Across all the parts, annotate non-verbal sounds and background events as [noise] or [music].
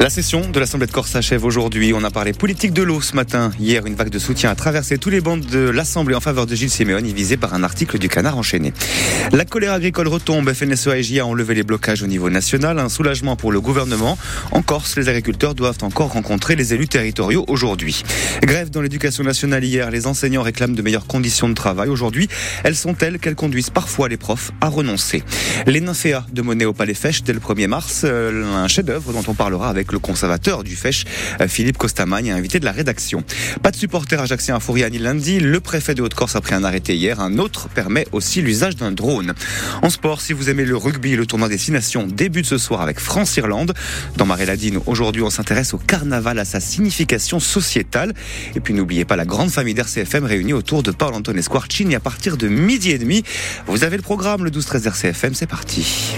La session de l'Assemblée de Corse s'achève aujourd'hui. On a parlé politique de l'eau ce matin. Hier, une vague de soutien a traversé tous les bancs de l'Assemblée en faveur de Gilles Siméoni, visé par un article du Canard enchaîné. La colère agricole retombe. FNSEA et JA ont levé les blocages au niveau national. Un soulagement pour le gouvernement. En Corse, les agriculteurs doivent encore rencontrer les élus territoriaux aujourd'hui. Grève dans l'éducation nationale hier. Les enseignants réclament de meilleures conditions de travail. Aujourd'hui, elles sont telles qu'elles conduisent parfois les profs à renoncer. Les nymphéas de monnaie au Palais Fèche dès le 1er mars. Euh, un chef-d'œuvre dont on parlera avec le conservateur du FECH, euh, Philippe Costamagne, invité de la rédaction. Pas de supporters ajaxien à Fouriani lundi. Le préfet de Haute-Corse a pris un arrêté hier. Un autre permet aussi l'usage d'un drone. En sport, si vous aimez le rugby, le tournoi Destination débute ce soir avec France-Irlande. Dans Maréladine, aujourd'hui, on s'intéresse au carnaval, à sa signification sociétale. Et puis n'oubliez pas la grande famille d'RCFM réunie autour de Paul Antoine Squarcini à partir de midi et demi. Vous avez le programme, le 12-13 RCFM, c'est parti.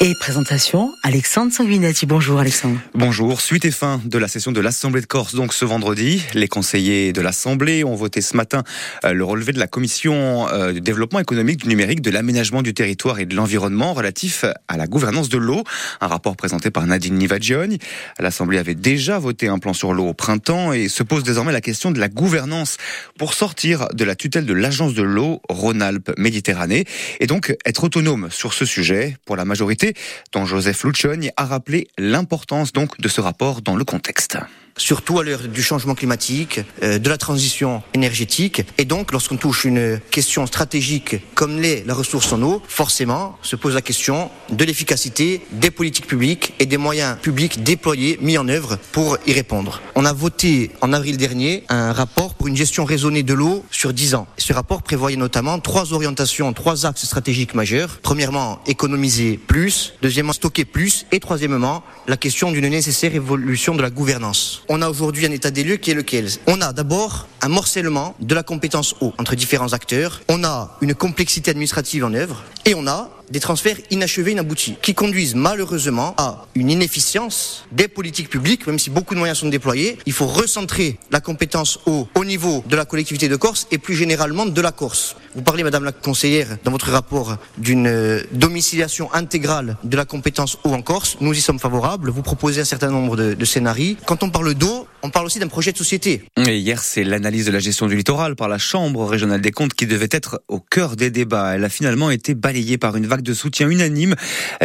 Et présentation, Alexandre Sanguinetti. Bonjour Alexandre. Bonjour. Suite et fin de la session de l'Assemblée de Corse, donc ce vendredi. Les conseillers de l'Assemblée ont voté ce matin euh, le relevé de la Commission euh, du développement économique, du numérique, de l'aménagement du territoire et de l'environnement relatif à la gouvernance de l'eau. Un rapport présenté par Nadine Nivagioni. L'Assemblée avait déjà voté un plan sur l'eau au printemps et se pose désormais la question de la gouvernance pour sortir de la tutelle de l'Agence de l'eau Rhône-Alpes Méditerranée et donc être autonome sur ce sujet pour la majorité dont Joseph Lucioni a rappelé l'importance donc de ce rapport dans le contexte surtout à l'heure du changement climatique, euh, de la transition énergétique. Et donc, lorsqu'on touche une question stratégique comme l'est la ressource en eau, forcément se pose la question de l'efficacité des politiques publiques et des moyens publics déployés, mis en œuvre pour y répondre. On a voté en avril dernier un rapport pour une gestion raisonnée de l'eau sur 10 ans. Ce rapport prévoyait notamment trois orientations, trois axes stratégiques majeurs. Premièrement, économiser plus. Deuxièmement, stocker plus. Et troisièmement, la question d'une nécessaire évolution de la gouvernance on a aujourd'hui un état des lieux qui est lequel? On a d'abord un morcellement de la compétence eau entre différents acteurs, on a une complexité administrative en œuvre et on a des transferts inachevés, inaboutis, qui conduisent malheureusement à une inefficience des politiques publiques, même si beaucoup de moyens sont déployés. Il faut recentrer la compétence eau au niveau de la collectivité de Corse et plus généralement de la Corse. Vous parlez, Madame la conseillère, dans votre rapport d'une euh, domiciliation intégrale de la compétence eau en Corse. Nous y sommes favorables. Vous proposez un certain nombre de, de scénarios. Quand on parle d'eau, on parle aussi d'un projet de société. Et hier, c'est l'analyse de la gestion du littoral par la Chambre régionale des comptes qui devait être au cœur des débats. Elle a finalement été balayée par une vague de soutien unanime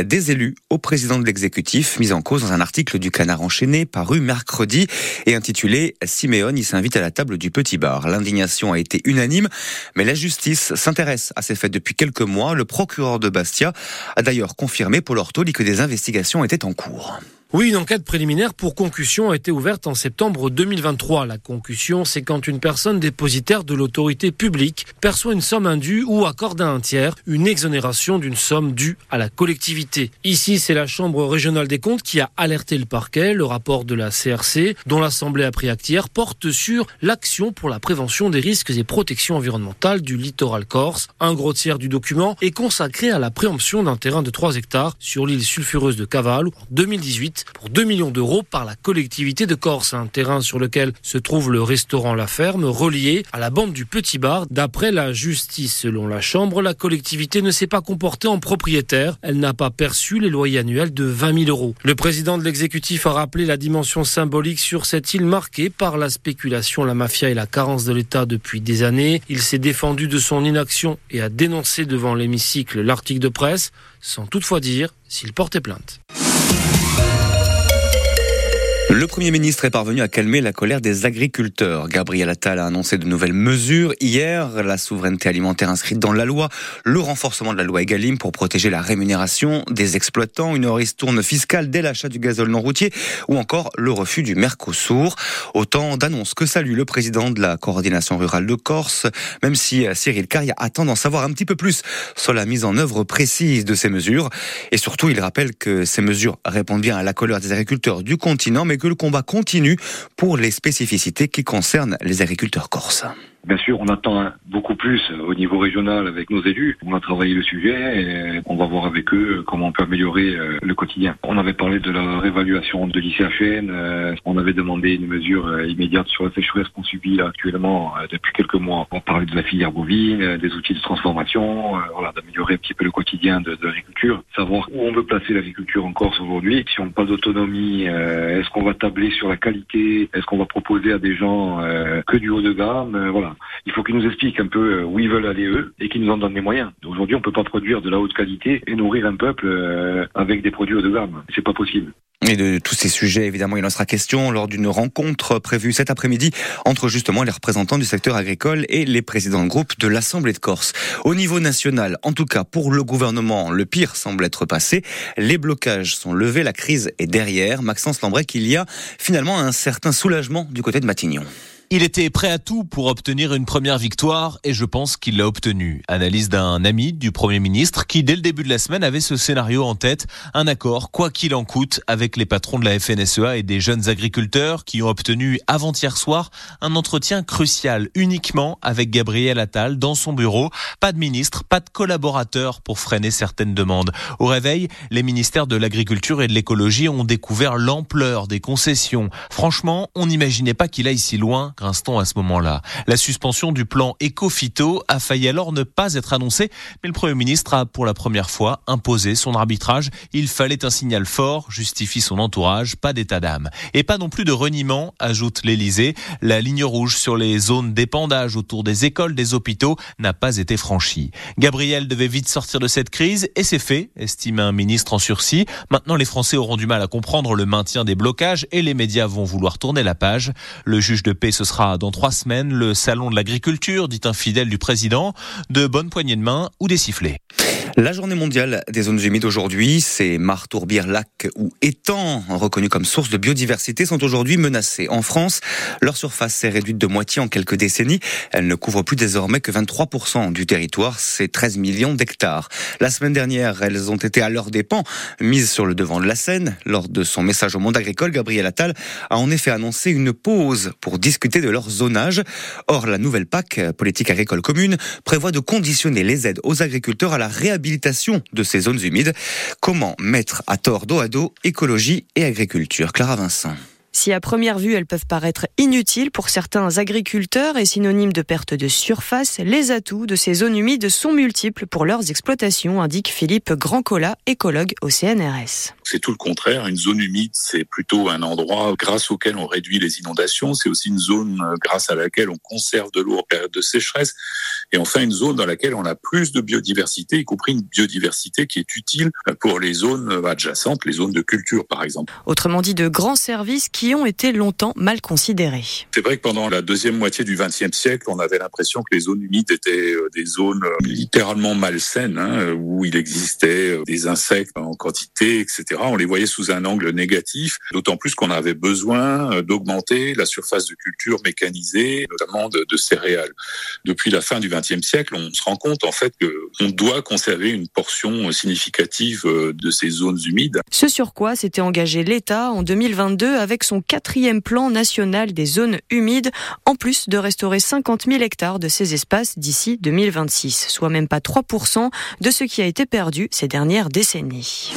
des élus au président de l'exécutif, mis en cause dans un article du Canard enchaîné paru mercredi et intitulé Siméon, il s'invite à la table du petit bar. L'indignation a été unanime, mais la justice s'intéresse à ces faits depuis quelques mois. Le procureur de Bastia a d'ailleurs confirmé pour l'ortoli que des investigations étaient en cours. Oui, une enquête préliminaire pour concussion a été ouverte en septembre 2023. La concussion, c'est quand une personne dépositaire de l'autorité publique perçoit une somme indue ou accorde à un tiers une exonération d'une somme due à la collectivité. Ici, c'est la Chambre régionale des comptes qui a alerté le parquet. Le rapport de la CRC, dont l'Assemblée a pris acte hier, porte sur l'action pour la prévention des risques et protection environnementale du littoral corse. Un gros tiers du document est consacré à la préemption d'un terrain de 3 hectares sur l'île sulfureuse de Caval en 2018 pour 2 millions d'euros par la collectivité de Corse, un terrain sur lequel se trouve le restaurant La Ferme, relié à la bande du Petit Bar. D'après la justice, selon la Chambre, la collectivité ne s'est pas comportée en propriétaire. Elle n'a pas perçu les loyers annuels de 20 000 euros. Le président de l'exécutif a rappelé la dimension symbolique sur cette île marquée par la spéculation, la mafia et la carence de l'État depuis des années. Il s'est défendu de son inaction et a dénoncé devant l'hémicycle l'article de presse, sans toutefois dire s'il portait plainte. Le Premier ministre est parvenu à calmer la colère des agriculteurs. Gabriel Attal a annoncé de nouvelles mesures. Hier, la souveraineté alimentaire inscrite dans la loi, le renforcement de la loi Egalim pour protéger la rémunération des exploitants, une ristourne fiscale dès l'achat du gazole non routier ou encore le refus du Mercosur. Autant d'annonces que salue le président de la coordination rurale de Corse, même si Cyril Caria attend d'en savoir un petit peu plus sur la mise en œuvre précise de ces mesures. Et surtout, il rappelle que ces mesures répondent bien à la colère des agriculteurs du continent, mais que le combat continue pour les spécificités qui concernent les agriculteurs corses. Bien sûr, on attend beaucoup plus au niveau régional avec nos élus. On a travaillé le sujet et on va voir avec eux comment on peut améliorer euh, le quotidien. On avait parlé de la réévaluation de l'ICHN. Euh, on avait demandé une mesure euh, immédiate sur la sécheresse qu'on subit actuellement depuis quelques mois. On parlait de la filière bovine, des outils de transformation, voilà, d'améliorer un petit peu le quotidien de, de l'agriculture. Savoir où on veut placer l'agriculture en Corse aujourd'hui. Si on n'a pas d'autonomie, est-ce qu'on va tabler sur la qualité? Est-ce qu'on va proposer à des gens que du haut de gamme? Voilà. Il faut qu'ils nous expliquent un peu où ils veulent aller eux et qu'ils nous en donnent les moyens. Aujourd'hui, on peut pas produire de la haute qualité et nourrir un peuple euh, avec des produits haut de gamme. C'est pas possible. Et de tous ces sujets, évidemment, il en sera question lors d'une rencontre prévue cet après-midi entre justement les représentants du secteur agricole et les présidents de groupe de l'Assemblée de Corse. Au niveau national, en tout cas pour le gouvernement, le pire semble être passé. Les blocages sont levés, la crise est derrière. Maxence Lambrec, il y a finalement un certain soulagement du côté de Matignon. Il était prêt à tout pour obtenir une première victoire et je pense qu'il l'a obtenu. Analyse d'un ami du Premier ministre qui, dès le début de la semaine, avait ce scénario en tête. Un accord, quoi qu'il en coûte, avec les patrons de la FNSEA et des jeunes agriculteurs qui ont obtenu avant-hier soir un entretien crucial uniquement avec Gabriel Attal dans son bureau. Pas de ministre, pas de collaborateur pour freiner certaines demandes. Au réveil, les ministères de l'Agriculture et de l'Écologie ont découvert l'ampleur des concessions. Franchement, on n'imaginait pas qu'il aille si loin à ce moment-là? La suspension du plan Eco-Phyto a failli alors ne pas être annoncée, mais le Premier ministre a pour la première fois imposé son arbitrage. Il fallait un signal fort, justifie son entourage, pas d'état d'âme. Et pas non plus de reniement, ajoute l'Élysée. La ligne rouge sur les zones d'épandage autour des écoles, des hôpitaux n'a pas été franchie. Gabriel devait vite sortir de cette crise et c'est fait, estime un ministre en sursis. Maintenant, les Français auront du mal à comprendre le maintien des blocages et les médias vont vouloir tourner la page. Le juge de paix, ce sera dans trois semaines le salon de l'agriculture, dit un fidèle du président, de bonnes poignées de main ou des sifflets. La journée mondiale des zones humides aujourd'hui, ces mares, tourbières, lacs ou étangs reconnus comme source de biodiversité sont aujourd'hui menacés. En France, leur surface s'est réduite de moitié en quelques décennies. Elle ne couvre plus désormais que 23% du territoire, c'est 13 millions d'hectares. La semaine dernière, elles ont été à leur dépens mises sur le devant de la scène. Lors de son message au monde agricole, Gabriel Attal a en effet annoncé une pause pour discuter de leur zonage. Or, la nouvelle PAC, politique agricole commune, prévoit de conditionner les aides aux agriculteurs à la réhabilitation de ces zones humides. Comment mettre à tort dos à dos écologie et agriculture? Clara Vincent. Si à première vue elles peuvent paraître inutiles pour certains agriculteurs et synonymes de perte de surface, les atouts de ces zones humides sont multiples pour leurs exploitations, indique Philippe Grandcola, écologue au CNRS. C'est tout le contraire. Une zone humide, c'est plutôt un endroit grâce auquel on réduit les inondations. C'est aussi une zone euh, grâce à laquelle on conserve de l'eau en période de sécheresse. Et enfin, une zone dans laquelle on a plus de biodiversité, y compris une biodiversité qui est utile pour les zones adjacentes, les zones de culture, par exemple. Autrement dit, de grands services qui ont été longtemps mal considérés. C'est vrai que pendant la deuxième moitié du XXe siècle, on avait l'impression que les zones humides étaient euh, des zones euh, littéralement malsaines, hein, où il existait euh, des insectes en quantité, etc. On les voyait sous un angle négatif, d'autant plus qu'on avait besoin d'augmenter la surface de culture mécanisée, notamment de, céréales. Depuis la fin du XXe siècle, on se rend compte en fait qu'on doit conserver une portion significative de ces zones humides. Ce sur quoi s'était engagé l'État en 2022 avec son quatrième plan national des zones humides, en plus de restaurer 50 000 hectares de ces espaces d'ici 2026, soit même pas 3% de ce qui a été perdu ces dernières décennies.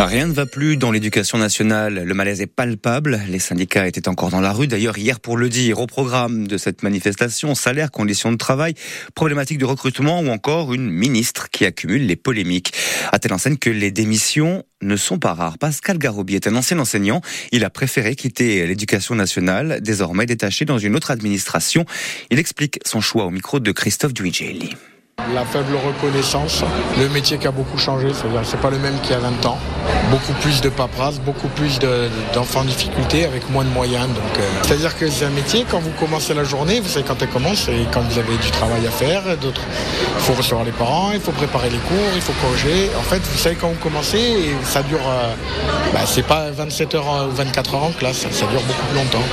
Rien ne va plus dans l'éducation nationale. Le malaise est palpable. Les syndicats étaient encore dans la rue. D'ailleurs, hier, pour le dire, au programme de cette manifestation, salaire, conditions de travail, problématiques de recrutement ou encore une ministre qui accumule les polémiques. À telle enseigne que les démissions ne sont pas rares. Pascal Garobi est un ancien enseignant. Il a préféré quitter l'éducation nationale, désormais détaché dans une autre administration. Il explique son choix au micro de Christophe Duigelli. La faible reconnaissance, le métier qui a beaucoup changé, c'est-à-dire c'est pas le même qu'il y a 20 ans. Beaucoup plus de paperasse, beaucoup plus d'enfants en difficulté avec moins de moyens. Euh, c'est-à-dire que c'est un métier, quand vous commencez la journée, vous savez quand elle commence et quand vous avez du travail à faire, d'autres. Il faut recevoir les parents, il faut préparer les cours, il faut corriger. En fait, vous savez quand vous commencez et ça dure. Euh, bah, c'est pas 27 heures ou 24 heures en classe, ça, dure beaucoup plus longtemps.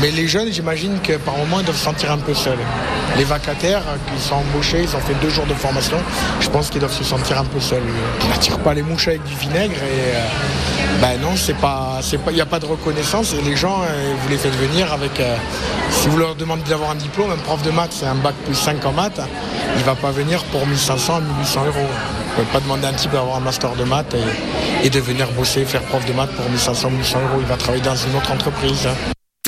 Mais les jeunes, j'imagine que par moment ils doivent se sentir un peu seuls. Les vacataires qui sont embauchés, ils ont fait deux jours de formation, je pense qu'ils doivent se sentir un peu seuls. On n'attire pas les mouches avec du vinaigre et euh, ben non, c'est pas, c'est pas, il n'y a pas de reconnaissance et les gens, euh, vous les faites venir avec, euh, si vous leur demandez d'avoir un diplôme, un prof de maths, c'est un bac plus 5 en maths, il va pas venir pour 1500 à 1800 euros. Vous ne pouvez pas demander à un type d'avoir un master de maths et, et de venir bosser, faire prof de maths pour 1500 1800 euros. Il va travailler dans une autre entreprise.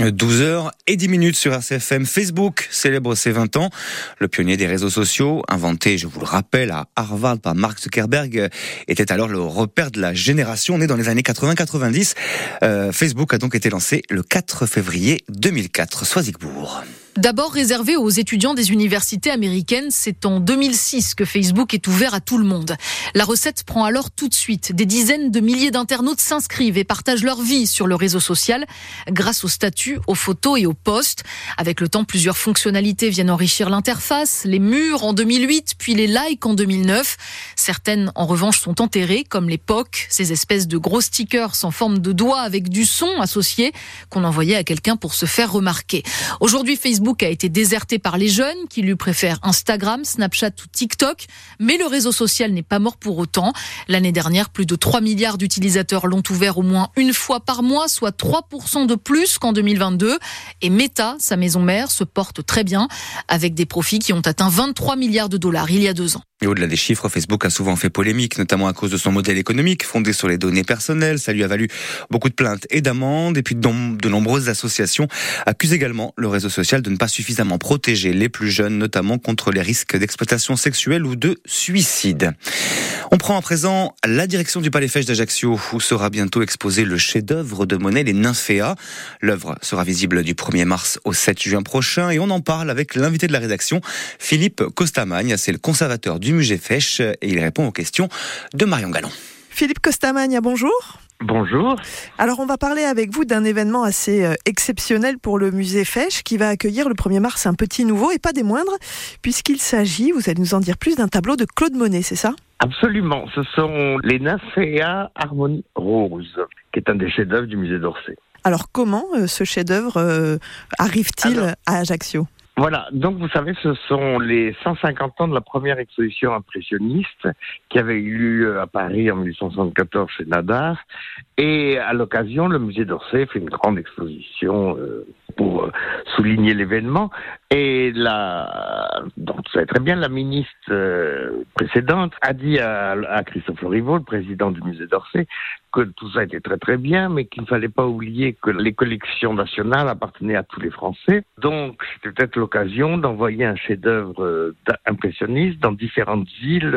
12h et 10 minutes sur RCFM. Facebook célèbre ses 20 ans. Le pionnier des réseaux sociaux, inventé, je vous le rappelle, à Harvard par Mark Zuckerberg, était alors le repère de la génération née dans les années 80-90. Euh, Facebook a donc été lancé le 4 février 2004. Soisigbourg. D'abord réservé aux étudiants des universités américaines, c'est en 2006 que Facebook est ouvert à tout le monde. La recette prend alors tout de suite. Des dizaines de milliers d'internautes s'inscrivent et partagent leur vie sur le réseau social grâce aux statuts, aux photos et aux posts. Avec le temps, plusieurs fonctionnalités viennent enrichir l'interface, les murs en 2008, puis les likes en 2009. Certaines, en revanche, sont enterrées, comme les POC, ces espèces de gros stickers en forme de doigt avec du son associé qu'on envoyait à quelqu'un pour se faire remarquer. Facebook Facebook a été déserté par les jeunes qui lui préfèrent Instagram, Snapchat ou TikTok, mais le réseau social n'est pas mort pour autant. L'année dernière, plus de 3 milliards d'utilisateurs l'ont ouvert au moins une fois par mois, soit 3% de plus qu'en 2022. Et Meta, sa maison mère, se porte très bien, avec des profits qui ont atteint 23 milliards de dollars il y a deux ans. Au-delà des chiffres, Facebook a souvent fait polémique, notamment à cause de son modèle économique fondé sur les données personnelles. Ça lui a valu beaucoup de plaintes et d'amendes. Et puis de nombreuses associations accusent également le réseau social de ne pas suffisamment protéger les plus jeunes, notamment contre les risques d'exploitation sexuelle ou de suicide. On prend à présent la direction du Palais Fèche d'Ajaccio, où sera bientôt exposé le chef-d'œuvre de Monet, les Nymphéas. L'œuvre sera visible du 1er mars au 7 juin prochain et on en parle avec l'invité de la rédaction, Philippe Costamagne. C'est le conservateur du musée Fèche et il répond aux questions de Marion Gallon. Philippe Costamagna, bonjour. Bonjour. Alors on va parler avec vous d'un événement assez euh, exceptionnel pour le musée Fèche qui va accueillir le 1er mars un petit nouveau et pas des moindres puisqu'il s'agit, vous allez nous en dire plus, d'un tableau de Claude Monet, c'est ça? Absolument, ce sont les Nymphéas Harmonie Rose, qui est un des chefs-d'œuvre du musée d'Orsay. Alors comment euh, ce chef-d'œuvre euh, arrive-t-il à Ajaccio? Voilà, donc vous savez, ce sont les 150 ans de la première exposition impressionniste qui avait eu lieu à Paris en 1874 chez Nadar. Et à l'occasion, le musée d'Orsay fait une grande exposition euh, pour euh, souligner l'événement. Et la, donc savez très bien, la ministre euh, précédente a dit à, Christophe Rivaud, le président du musée d'Orsay, que tout ça était très très bien, mais qu'il ne fallait pas oublier que les collections nationales appartenaient à tous les Français. Donc c'était peut-être l'occasion d'envoyer un chef-d'œuvre euh, impressionniste dans différentes villes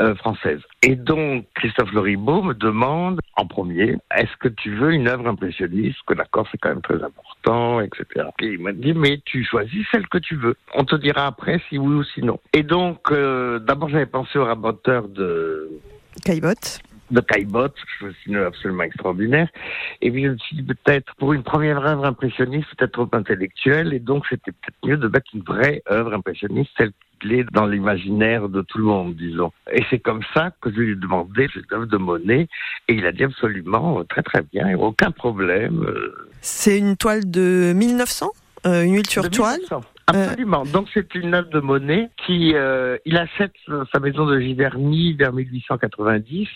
euh, euh, françaises. Et donc Christophe Loribaud me demande en premier, est-ce que tu veux une œuvre impressionniste Que d'accord, c'est quand même très important, etc. Et il m'a dit, mais tu choisis celle que tu veux. On te dira après si oui ou si non. Et donc d'abord j'avais pensé au raboteur de Caillebotte de Caillebotte, je trouve absolument extraordinaire. Et puis je me suis dit peut-être pour une première œuvre impressionniste, peut-être trop intellectuelle, et donc c'était peut-être mieux de mettre une vraie œuvre impressionniste, celle dans l'imaginaire de tout le monde, disons. Et c'est comme ça que je lui ai demandé cette œuvre de Monet, et il a dit absolument très très bien, aucun problème. C'est une toile de 1900 euh, une huile sur toile? Absolument. Donc c'est une œuvre de Monet qui euh, il achète sa maison de Giverny vers 1890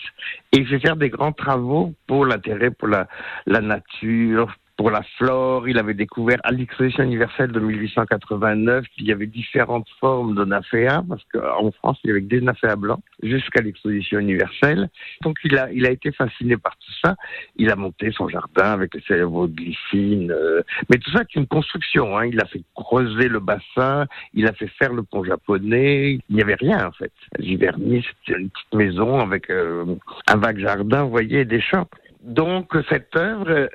et il fait faire des grands travaux pour l'intérêt pour la, la nature, pour la flore. Il avait découvert à l'exposition universelle de 1889 qu'il y avait différentes formes de naphéas, parce qu'en France, il y avait des naphéas blancs, jusqu'à l'exposition universelle. Donc, il a, il a été fasciné par tout ça. Il a monté son jardin avec les célèbres glycines. Euh, mais tout ça, c'est une construction. Hein. Il a fait creuser le bassin, il a fait faire le pont japonais. Il n'y avait rien, en fait. Giverny, c'était une petite maison avec euh, un vague jardin, vous voyez, des champs. Donc, cette œuvre,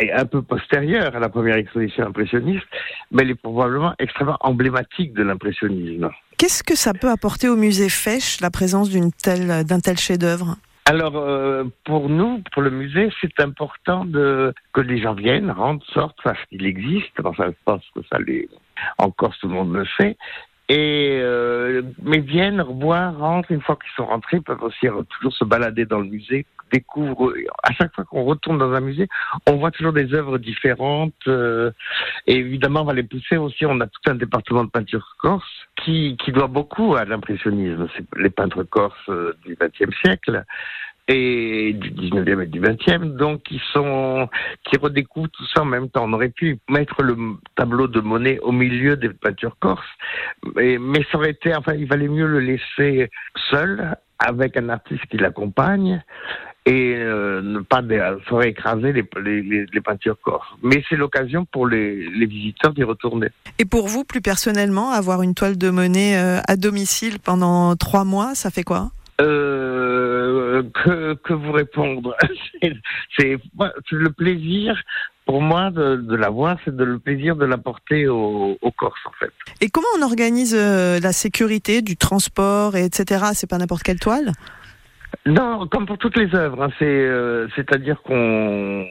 est un peu postérieure à la première exposition impressionniste, mais elle est probablement extrêmement emblématique de l'impressionnisme. Qu'est-ce que ça peut apporter au musée Fèche, la présence d'une telle, d'un tel chef-d'œuvre? Alors, euh, pour nous, pour le musée, c'est important de, que les gens viennent, rentrent, sortent, sachent qu'il existe. Enfin, je pense que ça les, encore tout le monde le sait, Et euh, mais viennent revoir, rentrent une fois qu'ils sont rentrés, ils peuvent aussi toujours se balader dans le musée, découvrent. À chaque fois qu'on retourne dans un musée, on voit toujours des œuvres différentes. Euh, et évidemment, on va les pousser aussi. On a tout un département de peinture corse qui qui doit beaucoup à l'impressionnisme. C'est les peintres corses euh, du XXe siècle et du 19e et du 20e, donc qui sont qui redécouvrent tout ça en même temps. On aurait pu mettre le tableau de Monet au milieu des peintures corses, mais, mais ça aurait été, enfin, il valait mieux le laisser seul avec un artiste qui l'accompagne et euh, ne pas écraser les, les, les, peintures corses. Mais c'est l'occasion pour les, les visiteurs d'y retourner. Et pour vous, plus personnellement, avoir une toile de Monet euh, à domicile pendant trois mois, ça fait quoi? Euh, que, que vous répondre [laughs] C'est le plaisir pour moi de, de la voir, c'est de le plaisir de la porter au, au Corse en fait. Et comment on organise euh, la sécurité du transport et etc. C'est pas n'importe quelle toile? Non, comme pour toutes les œuvres. Hein, c'est euh, c'est-à-dire qu'on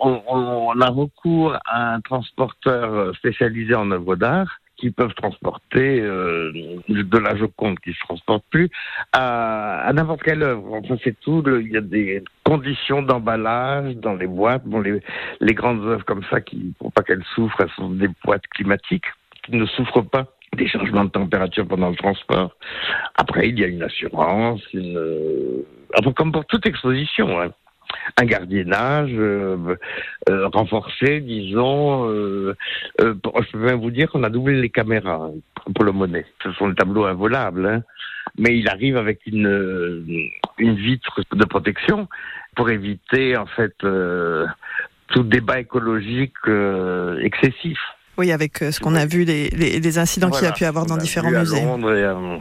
on, on, a recours à un transporteur spécialisé en œuvres d'art qui peuvent transporter euh, de la Joconde qui se transporte plus à, n'importe quelle œuvre. Enfin, c'est tout. il y a des conditions d'emballage dans les boîtes. Bon, les, les grandes œuvres comme ça, qui, pour pas qu'elles souffrent, elles sont des boîtes climatiques qui ne souffrent pas des changements de température pendant le transport. Après, il y a une assurance, une, euh, enfin, comme pour toute exposition. Hein un gardiennage euh, euh, renforcé, disons. Euh, je peux même vous dire qu'on a doublé les caméras pour le monnaie. Ce sont des tableaux involables, hein. mais il arrive avec une, une vitre de protection pour éviter en fait tout débat écologique excessif. Oui, avec euh, ce qu'on a vu, les, les, incidents qu'il y a pu avoir dans différents musées. Euh,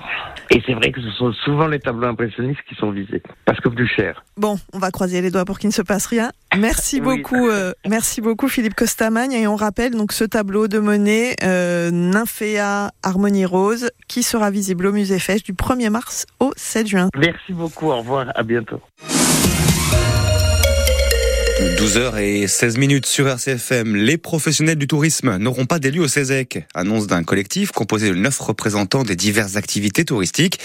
et, c'est vrai que ce sont souvent les tableaux impressionnistes qui sont visés, parce que plus cher. Bon, on va croiser les doigts pour qu'il ne se passe rien. Merci [laughs] beaucoup, euh, merci beaucoup Philippe Costamagne. Et on rappelle donc ce tableau de Monet, euh, Nymphéa Harmonie Rose, qui sera visible au musée Fèche du 1er mars au 7 juin. Merci beaucoup, au revoir, à bientôt. 12h16 minutes sur RCFM. Les professionnels du tourisme n'auront pas d'élu au CESEC. Annonce d'un collectif composé de neuf représentants des diverses activités touristiques.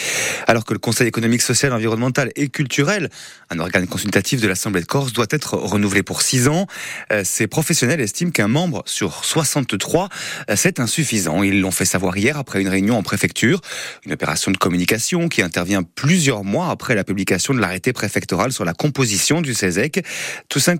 Alors que le Conseil économique, social, environnemental et culturel, un organe consultatif de l'Assemblée de Corse, doit être renouvelé pour 6 ans, euh, ces professionnels estiment qu'un membre sur 63, euh, c'est insuffisant. Ils l'ont fait savoir hier après une réunion en préfecture. Une opération de communication qui intervient plusieurs mois après la publication de l'arrêté préfectoral sur la composition du CESEC. Toussaint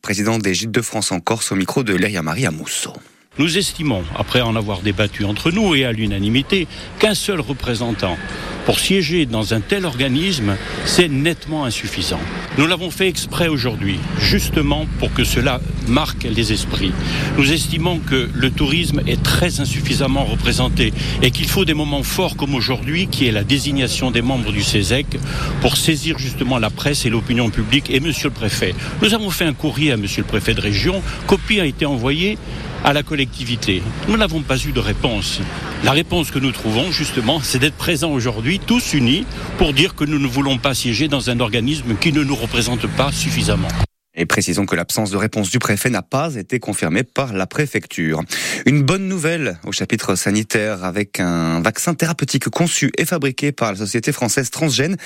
président des Gîtes de France en Corse, au micro de Léria Marie Amousso. Nous estimons, après en avoir débattu entre nous et à l'unanimité, qu'un seul représentant pour siéger dans un tel organisme, c'est nettement insuffisant. Nous l'avons fait exprès aujourd'hui, justement pour que cela marque les esprits. Nous estimons que le tourisme est très insuffisamment représenté et qu'il faut des moments forts comme aujourd'hui, qui est la désignation des membres du CESEC, pour saisir justement la presse et l'opinion publique et Monsieur le Préfet. Nous avons fait un courrier à Monsieur le Préfet de région, copie a été envoyée à la collectivité. Nous n'avons pas eu de réponse. La réponse que nous trouvons, justement, c'est d'être présents aujourd'hui, tous unis, pour dire que nous ne voulons pas siéger dans un organisme qui ne nous représente pas suffisamment. Et précisons que l'absence de réponse du préfet n'a pas été confirmée par la préfecture. Une bonne nouvelle au chapitre sanitaire avec un vaccin thérapeutique conçu et fabriqué par la société française Transgène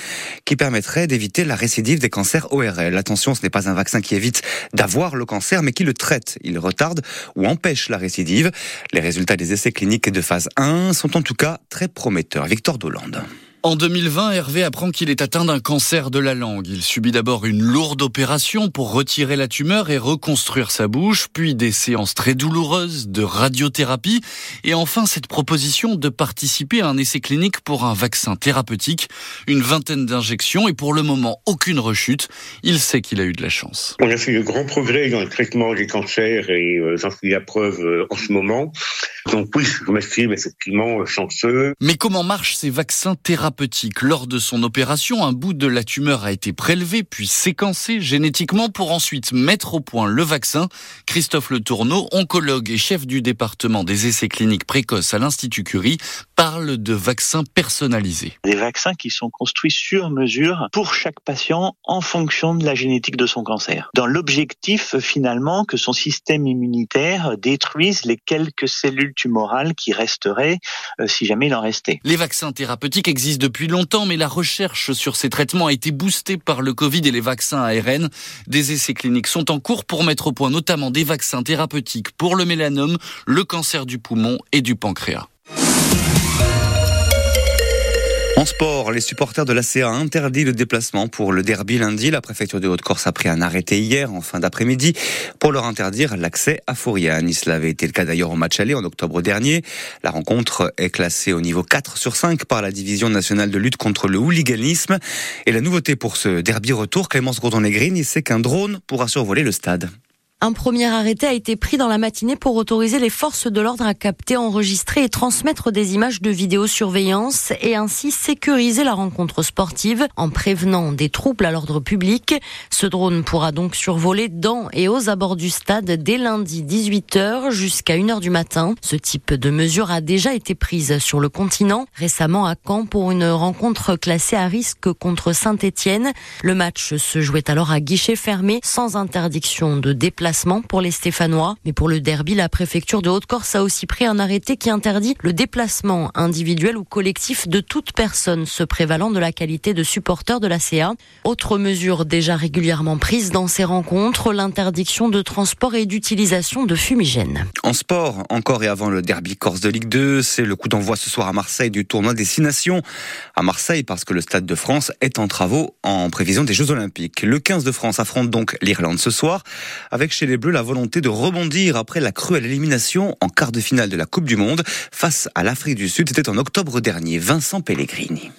qui permettrait d'éviter la récidive des cancers ORL. Attention, ce n'est pas un vaccin qui évite d'avoir le cancer mais qui le traite. Il retarde ou empêche la récidive. Les résultats des essais cliniques de phase 1 sont en tout cas très prometteurs. Victor Dolande. En 2020, Hervé apprend qu'il est atteint d'un cancer de la langue. Il subit d'abord une lourde opération pour retirer la tumeur et reconstruire sa bouche, puis des séances très douloureuses de radiothérapie, et enfin cette proposition de participer à un essai clinique pour un vaccin thérapeutique, une vingtaine d'injections et pour le moment aucune rechute. Il sait qu'il a eu de la chance. On a fait de grands progrès dans le traitement des cancers et euh, j'en suis la preuve euh, en ce moment. Donc oui, je m'estime effectivement chanceux. Mais comment marchent ces vaccins thérapeutiques? Thérapeutique. Lors de son opération, un bout de la tumeur a été prélevé puis séquencé génétiquement pour ensuite mettre au point le vaccin. Christophe Le Tourneau, oncologue et chef du département des essais cliniques précoces à l'Institut Curie, parle de vaccins personnalisés. Des vaccins qui sont construits sur mesure pour chaque patient en fonction de la génétique de son cancer. Dans l'objectif finalement que son système immunitaire détruise les quelques cellules tumorales qui resteraient euh, si jamais il en restait. Les vaccins thérapeutiques existent depuis longtemps, mais la recherche sur ces traitements a été boostée par le Covid et les vaccins ARN. Des essais cliniques sont en cours pour mettre au point notamment des vaccins thérapeutiques pour le mélanome, le cancer du poumon et du pancréas. En sport, les supporters de la CA interdit le déplacement pour le derby lundi. La préfecture de Haute-Corse a pris un arrêté hier en fin d'après-midi pour leur interdire l'accès à Fouriane. Cela avait été le cas d'ailleurs au match aller en octobre dernier. La rencontre est classée au niveau 4 sur 5 par la division nationale de lutte contre le hooliganisme. Et la nouveauté pour ce derby retour, Clémence Gordon-Negrini, c'est qu'un drone pourra survoler le stade. Un premier arrêté a été pris dans la matinée pour autoriser les forces de l'ordre à capter, enregistrer et transmettre des images de vidéosurveillance et ainsi sécuriser la rencontre sportive en prévenant des troubles à l'ordre public. Ce drone pourra donc survoler dans et aux abords du stade dès lundi 18h jusqu'à 1h du matin. Ce type de mesure a déjà été prise sur le continent, récemment à Caen pour une rencontre classée à risque contre Saint-Étienne. Le match se jouait alors à guichet fermé sans interdiction de déplacement pour les Stéphanois. Mais pour le derby, la préfecture de Haute-Corse a aussi pris un arrêté qui interdit le déplacement individuel ou collectif de toute personne se prévalant de la qualité de supporter de la CA. Autre mesure déjà régulièrement prise dans ces rencontres, l'interdiction de transport et d'utilisation de fumigènes. En sport, encore et avant le derby Corse de Ligue 2, c'est le coup d'envoi ce soir à Marseille du tournoi Destination. À Marseille, parce que le Stade de France est en travaux en prévision des Jeux Olympiques. Le 15 de France affronte donc l'Irlande ce soir, avec chez les Bleus la volonté de rebondir après la cruelle élimination en quart de finale de la Coupe du Monde face à l'Afrique du Sud. C'était en octobre dernier. Vincent Pellegrini.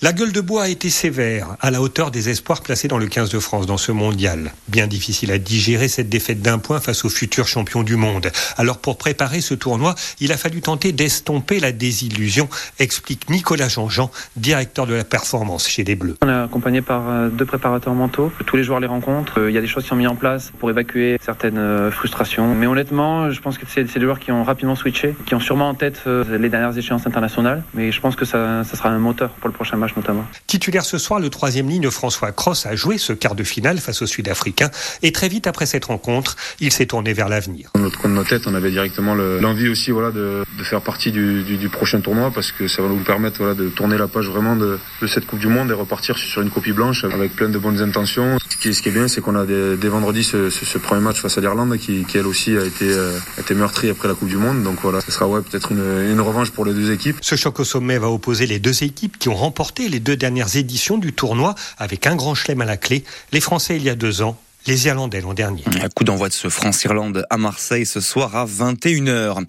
La gueule de bois a été sévère, à la hauteur des espoirs placés dans le 15 de France dans ce mondial. Bien difficile à digérer cette défaite d'un point face aux futurs champions du monde. Alors pour préparer ce tournoi, il a fallu tenter d'estomper la désillusion, explique Nicolas Jean-Jean, directeur de la performance chez les Bleus. On est accompagné par euh, deux préparateurs mentaux. Tous les joueurs les rencontrent. Euh, il y a des choses qui sont mises en place pour évacuer certaines euh, frustrations. Mais honnêtement, je pense que c'est des joueurs qui ont rapidement switché, qui ont sûrement en tête les dernières échéances internationales. Mais je pense que ça sera un moteur pour le prochain match notamment. Titulaire ce soir, le troisième ligne François Cross a joué ce quart de finale face aux Sud-Africains et très vite après cette rencontre, il s'est tourné vers l'avenir. Dans notre coin de nos têtes, on avait directement l'envie aussi voilà, de, de faire partie du, du, du, prochain tournoi parce que ça va nous permettre voilà, de tourner la page vraiment de, de, cette Coupe du Monde et repartir sur une copie blanche avec plein de bonnes intentions. Ce qui, ce qui est bien, c'est qu'on a dès, dès vendredi ce, ce, ce, premier match face à l'Irlande qui, qui, elle aussi a été, euh, été meurtrie après la Coupe du Monde. Donc voilà, ce sera ouais, peut-être une, une revanche pour les deux équipes. Ce choc au sommet va opposer les deux équipes qui ont remporté les deux dernières éditions du tournoi avec un grand chelem à la clé. Les Français il y a deux ans les Irlandais l'an dernier. Un coup d'envoi de ce France-Irlande à Marseille ce soir à 21h.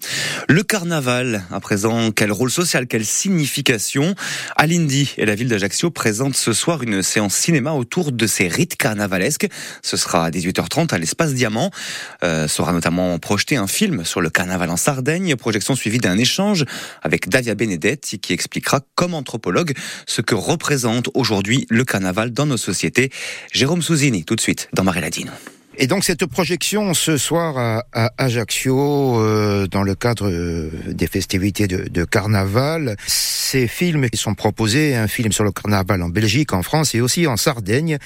Le carnaval, à présent, quel rôle social, quelle signification? À l'Indy et la ville d'Ajaccio présente ce soir une séance cinéma autour de ces rites carnavalesques. Ce sera à 18h30 à l'espace Diamant. Euh, sera notamment projeté un film sur le carnaval en Sardaigne, projection suivie d'un échange avec Davia Benedetti qui expliquera comme anthropologue ce que représente aujourd'hui le carnaval dans nos sociétés. Jérôme Souzini, tout de suite, dans Marie chino. Et donc cette projection ce soir à, à Ajaccio, euh, dans le cadre euh, des festivités de, de, carnaval, ces films sont proposés, un film sur le carnaval en Belgique, en France et aussi en Sardaigne,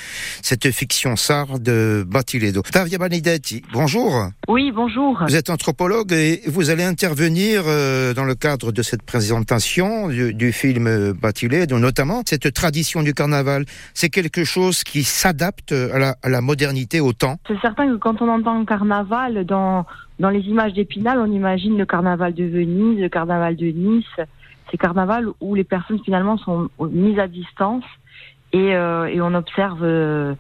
cette fiction sarde Batiledo. Tavia Banidetti, bonjour. Oui, bonjour. Vous êtes anthropologue et vous allez intervenir euh, dans le cadre de cette présentation du, du film Batiledo, notamment cette tradition du carnaval. C'est quelque chose qui s'adapte à la, à la modernité au temps c'est certain que quand on entend carnaval dans, dans les images d'Épinal, on imagine le carnaval de Venise, le carnaval de Nice, ces carnavals où les personnes finalement sont mises à distance et, euh, et on observe euh,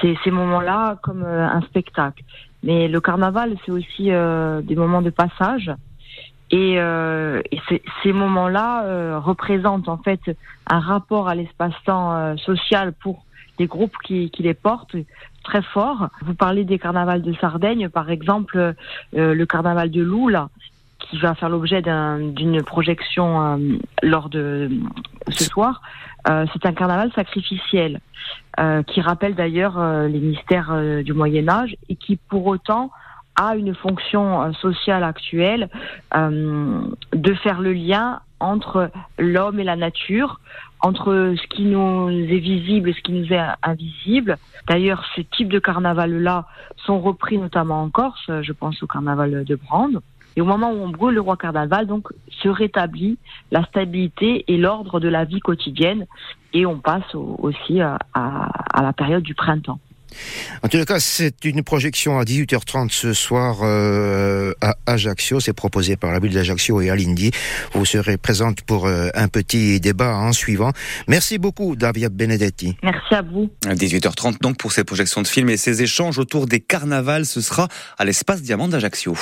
ces, moments-là comme euh, un spectacle. Mais le carnaval, c'est aussi des moments de passage. Et, ces moments-là représentent en fait un rapport à l'espace-temps social pour des groupes qui les portent très fort. Vous parlez des carnavals de Sardaigne, par exemple, euh, le carnaval de Loula, qui va faire l'objet d'une projection lors de ce soir, c'est un carnaval sacrificiel qui rappelle d'ailleurs les mystères du Moyen Âge et qui pour autant a une fonction sociale actuelle de faire le lien entre l'homme et la nature, entre ce qui nous est visible et ce qui nous est invisible. D'ailleurs, ces types de carnaval-là sont repris notamment en Corse, je pense au carnaval de Brande. Et au moment où on brûle le roi carnaval, donc, se rétablit la stabilité et l'ordre de la vie quotidienne. Et on passe aussi à, à la période du printemps. En tout cas, c'est une projection à 18h30 ce soir euh, à Ajaccio. C'est proposé par la ville d'Ajaccio et Alindi. Vous serez présente pour euh, un petit débat en suivant. Merci beaucoup, Davia Benedetti. Merci à vous. À 18h30 donc pour ces projections de films et ces échanges autour des carnavals. Ce sera à l'espace Diamant d'Ajaccio.